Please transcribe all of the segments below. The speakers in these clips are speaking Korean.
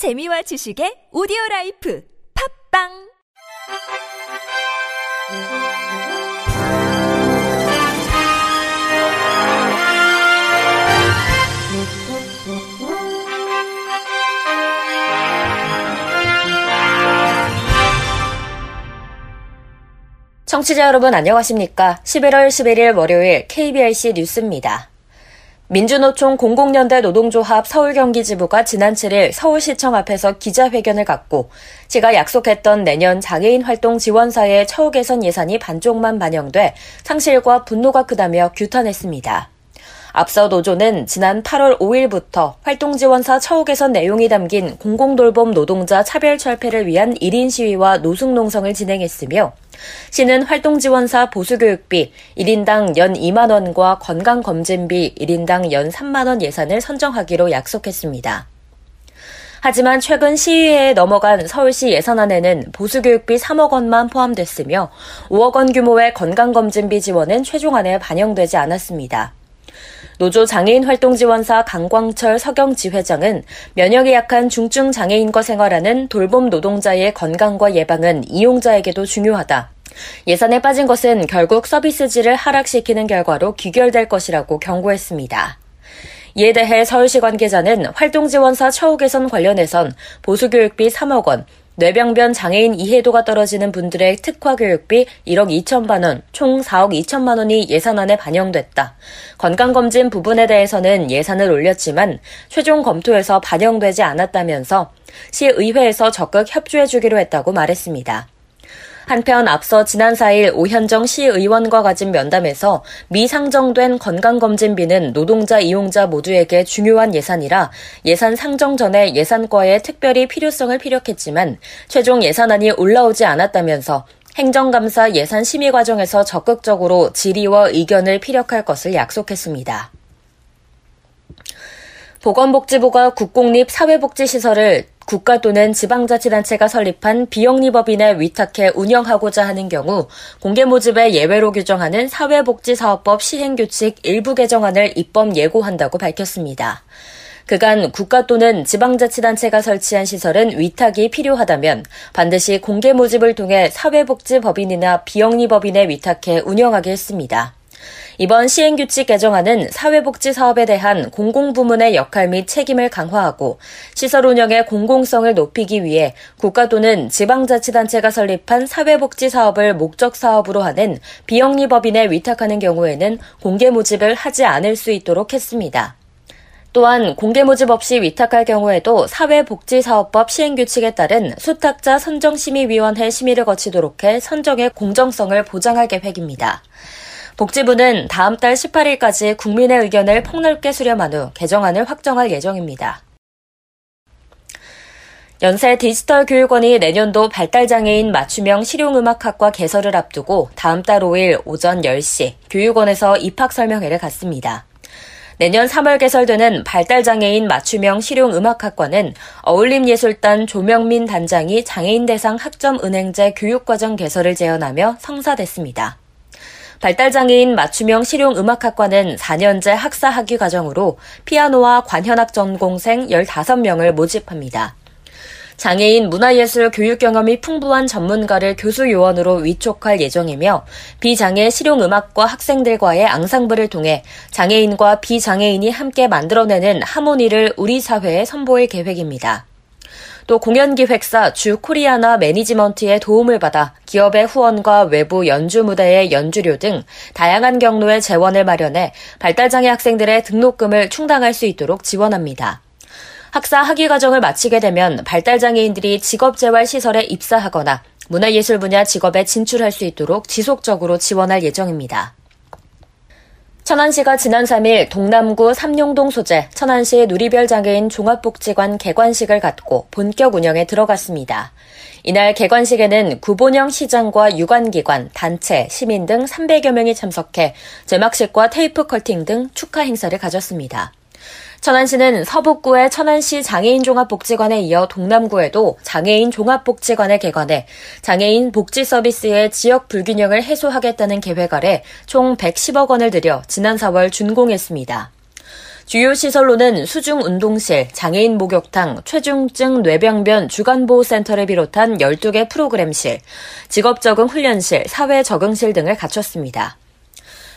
재미와 지식의 오디오 라이프 팝빵 청취자 여러분 안녕하십니까? 11월 11일 월요일 KBRC 뉴스입니다. 민주노총 공공연대 노동조합 서울경기지부가 지난 7일 서울시청 앞에서 기자회견을 갖고 제가 약속했던 내년 장애인 활동 지원사의 처우 개선 예산이 반쪽만 반영돼 상실과 분노가 크다며 규탄했습니다. 앞서 노조는 지난 8월 5일부터 활동지원사 처우 개선 내용이 담긴 공공돌봄 노동자 차별 철폐를 위한 1인 시위와 노숙농성을 진행했으며 시는 활동지원사 보수교육비 1인당 연 2만 원과 건강검진비 1인당 연 3만 원 예산을 선정하기로 약속했습니다. 하지만 최근 시의회에 넘어간 서울시 예산안에는 보수교육비 3억 원만 포함됐으며 5억 원 규모의 건강검진비 지원은 최종안에 반영되지 않았습니다. 노조 장애인 활동 지원사 강광철 서경지 회장은 면역이 약한 중증 장애인과 생활하는 돌봄 노동자의 건강과 예방은 이용자에게도 중요하다. 예산에 빠진 것은 결국 서비스질을 하락시키는 결과로 귀결될 것이라고 경고했습니다. 이에 대해 서울시 관계자는 활동지원사 처우 개선 관련해선 보수교육비 3억 원, 뇌병변 장애인 이해도가 떨어지는 분들의 특화 교육비 1억 2천만 원, 총 4억 2천만 원이 예산안에 반영됐다. 건강검진 부분에 대해서는 예산을 올렸지만 최종 검토에서 반영되지 않았다면서 시의회에서 적극 협조해주기로 했다고 말했습니다. 한편 앞서 지난 4일 오현정 시의원과 가진 면담에서 미상정된 건강검진비는 노동자 이용자 모두에게 중요한 예산이라 예산 상정 전에 예산과에 특별히 필요성을 피력했지만 최종 예산안이 올라오지 않았다면서 행정감사 예산 심의 과정에서 적극적으로 질의와 의견을 피력할 것을 약속했습니다. 보건복지부가 국공립 사회복지시설을 국가 또는 지방자치단체가 설립한 비영리법인에 위탁해 운영하고자 하는 경우 공개 모집에 예외로 규정하는 사회복지사업법 시행규칙 일부 개정안을 입법 예고한다고 밝혔습니다. 그간 국가 또는 지방자치단체가 설치한 시설은 위탁이 필요하다면 반드시 공개 모집을 통해 사회복지법인이나 비영리법인에 위탁해 운영하게 했습니다. 이번 시행규칙 개정안은 사회복지 사업에 대한 공공부문의 역할 및 책임을 강화하고 시설 운영의 공공성을 높이기 위해 국가 또는 지방자치단체가 설립한 사회복지 사업을 목적 사업으로 하는 비영리법인에 위탁하는 경우에는 공개 모집을 하지 않을 수 있도록 했습니다. 또한 공개 모집 없이 위탁할 경우에도 사회복지사업법 시행규칙에 따른 수탁자 선정심의위원회 심의를 거치도록 해 선정의 공정성을 보장할 계획입니다. 복지부는 다음 달 18일까지 국민의 의견을 폭넓게 수렴한 후 개정안을 확정할 예정입니다. 연세 디지털 교육원이 내년도 발달장애인 맞춤형 실용음악학과 개설을 앞두고 다음 달 5일 오전 10시 교육원에서 입학 설명회를 갖습니다. 내년 3월 개설되는 발달장애인 맞춤형 실용음악학과는 어울림예술단 조명민 단장이 장애인 대상 학점 은행제 교육과정 개설을 제언하며 성사됐습니다. 발달장애인 맞춤형 실용 음악학과는 4년제 학사 학위 과정으로 피아노와 관현악 전공생 15명을 모집합니다. 장애인 문화예술 교육 경험이 풍부한 전문가를 교수 요원으로 위촉할 예정이며 비장애 실용음악과 학생들과의 앙상블을 통해 장애인과 비장애인이 함께 만들어내는 하모니를 우리 사회에 선보일 계획입니다. 또 공연기획사 주 코리아나 매니지먼트의 도움을 받아 기업의 후원과 외부 연주 무대의 연주료 등 다양한 경로의 재원을 마련해 발달장애 학생들의 등록금을 충당할 수 있도록 지원합니다. 학사 학위 과정을 마치게 되면 발달장애인들이 직업재활시설에 입사하거나 문화예술 분야 직업에 진출할 수 있도록 지속적으로 지원할 예정입니다. 천안시가 지난 3일 동남구 삼룡동 소재 천안시 누리별 장애인 종합복지관 개관식을 갖고 본격 운영에 들어갔습니다. 이날 개관식에는 구본영 시장과 유관기관, 단체, 시민 등 300여 명이 참석해 제막식과 테이프 커팅 등 축하 행사를 가졌습니다. 천안시는 서북구의 천안시 장애인 종합복지관에 이어 동남구에도 장애인 종합복지관을 개관해 장애인 복지 서비스의 지역 불균형을 해소하겠다는 계획 아래 총 110억 원을 들여 지난 4월 준공했습니다. 주요 시설로는 수중 운동실, 장애인 목욕탕, 최중증 뇌병변 주간보호센터를 비롯한 12개 프로그램실, 직업 적응 훈련실, 사회 적응실 등을 갖췄습니다.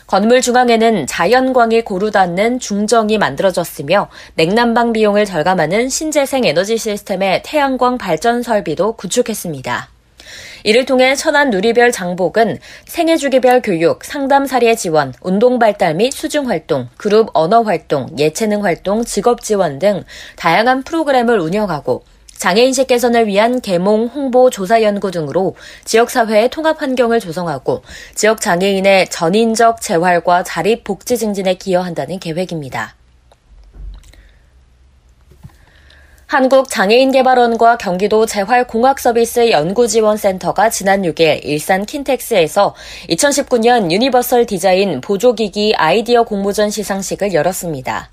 건물 중앙에는 자연광이 고루 닿는 중정이 만들어졌으며 냉난방 비용을 절감하는 신재생 에너지 시스템의 태양광 발전 설비도 구축했습니다. 이를 통해 천안 누리별 장복은 생애 주기별 교육, 상담 사례 지원, 운동 발달 및 수중 활동, 그룹 언어 활동, 예체능 활동, 직업 지원 등 다양한 프로그램을 운영하고 장애인식 개선을 위한 계몽, 홍보, 조사 연구 등으로 지역사회의 통합 환경을 조성하고 지역 장애인의 전인적 재활과 자립 복지 증진에 기여한다는 계획입니다. 한국장애인개발원과 경기도 재활공학서비스 연구지원센터가 지난 6일 일산 킨텍스에서 2019년 유니버설 디자인 보조기기 아이디어 공모전 시상식을 열었습니다.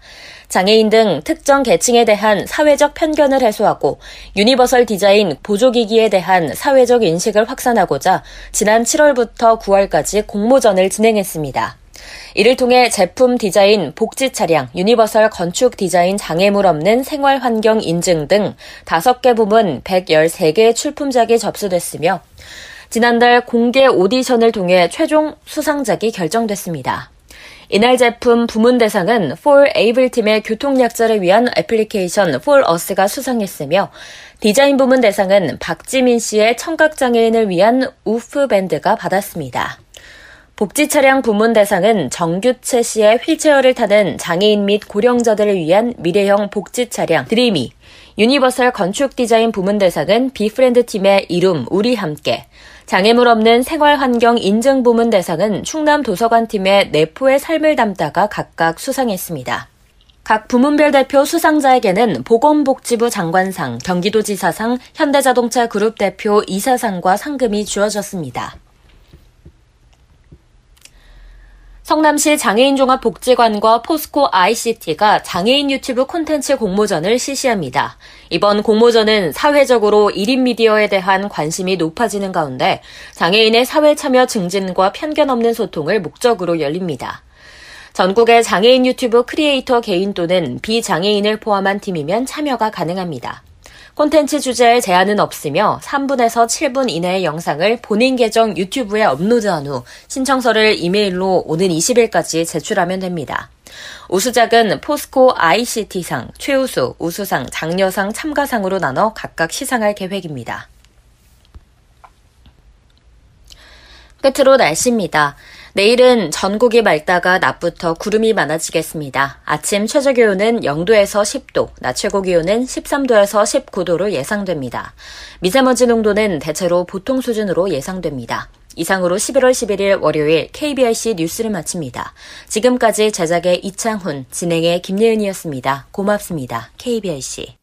장애인 등 특정 계층에 대한 사회적 편견을 해소하고 유니버설 디자인 보조기기에 대한 사회적 인식을 확산하고자 지난 7월부터 9월까지 공모전을 진행했습니다. 이를 통해 제품 디자인, 복지 차량, 유니버설 건축 디자인 장애물 없는 생활 환경 인증 등 5개 부문 113개의 출품작이 접수됐으며 지난달 공개 오디션을 통해 최종 수상작이 결정됐습니다. 이날 제품 부문 대상은 For Able 팀의 교통약자를 위한 애플리케이션 For Us가 수상했으며 디자인 부문 대상은 박지민 씨의 청각장애인을 위한 우프 밴드가 받았습니다. 복지 차량 부문 대상은 정규채 씨의 휠체어를 타는 장애인 및 고령자들을 위한 미래형 복지 차량 드리미, 유니버설 건축 디자인 부문 대상은 비프렌드 팀의 이름 우리 함께, 장애물 없는 생활 환경 인증 부문 대상은 충남 도서관 팀의 내포의 삶을 담다가 각각 수상했습니다. 각 부문별 대표 수상자에게는 보건복지부 장관상, 경기도지사상, 현대자동차 그룹 대표 이사상과 상금이 주어졌습니다. 성남시 장애인종합복지관과 포스코 ICT가 장애인 유튜브 콘텐츠 공모전을 실시합니다. 이번 공모전은 사회적으로 1인 미디어에 대한 관심이 높아지는 가운데 장애인의 사회 참여 증진과 편견 없는 소통을 목적으로 열립니다. 전국의 장애인 유튜브 크리에이터 개인 또는 비장애인을 포함한 팀이면 참여가 가능합니다. 콘텐츠 주제에 제한은 없으며 3분에서 7분 이내의 영상을 본인 계정 유튜브에 업로드한 후 신청서를 이메일로 오는 20일까지 제출하면 됩니다. 우수작은 포스코 ICT상, 최우수, 우수상, 장려상, 참가상으로 나눠 각각 시상할 계획입니다. 끝으로 날씨입니다. 내일은 전국이 맑다가 낮부터 구름이 많아지겠습니다. 아침 최저 기온은 0도에서 10도, 낮 최고 기온은 13도에서 19도로 예상됩니다. 미세먼지 농도는 대체로 보통 수준으로 예상됩니다. 이상으로 11월 11일 월요일 KBRC 뉴스를 마칩니다. 지금까지 제작의 이창훈, 진행의 김예은이었습니다. 고맙습니다. KBRC.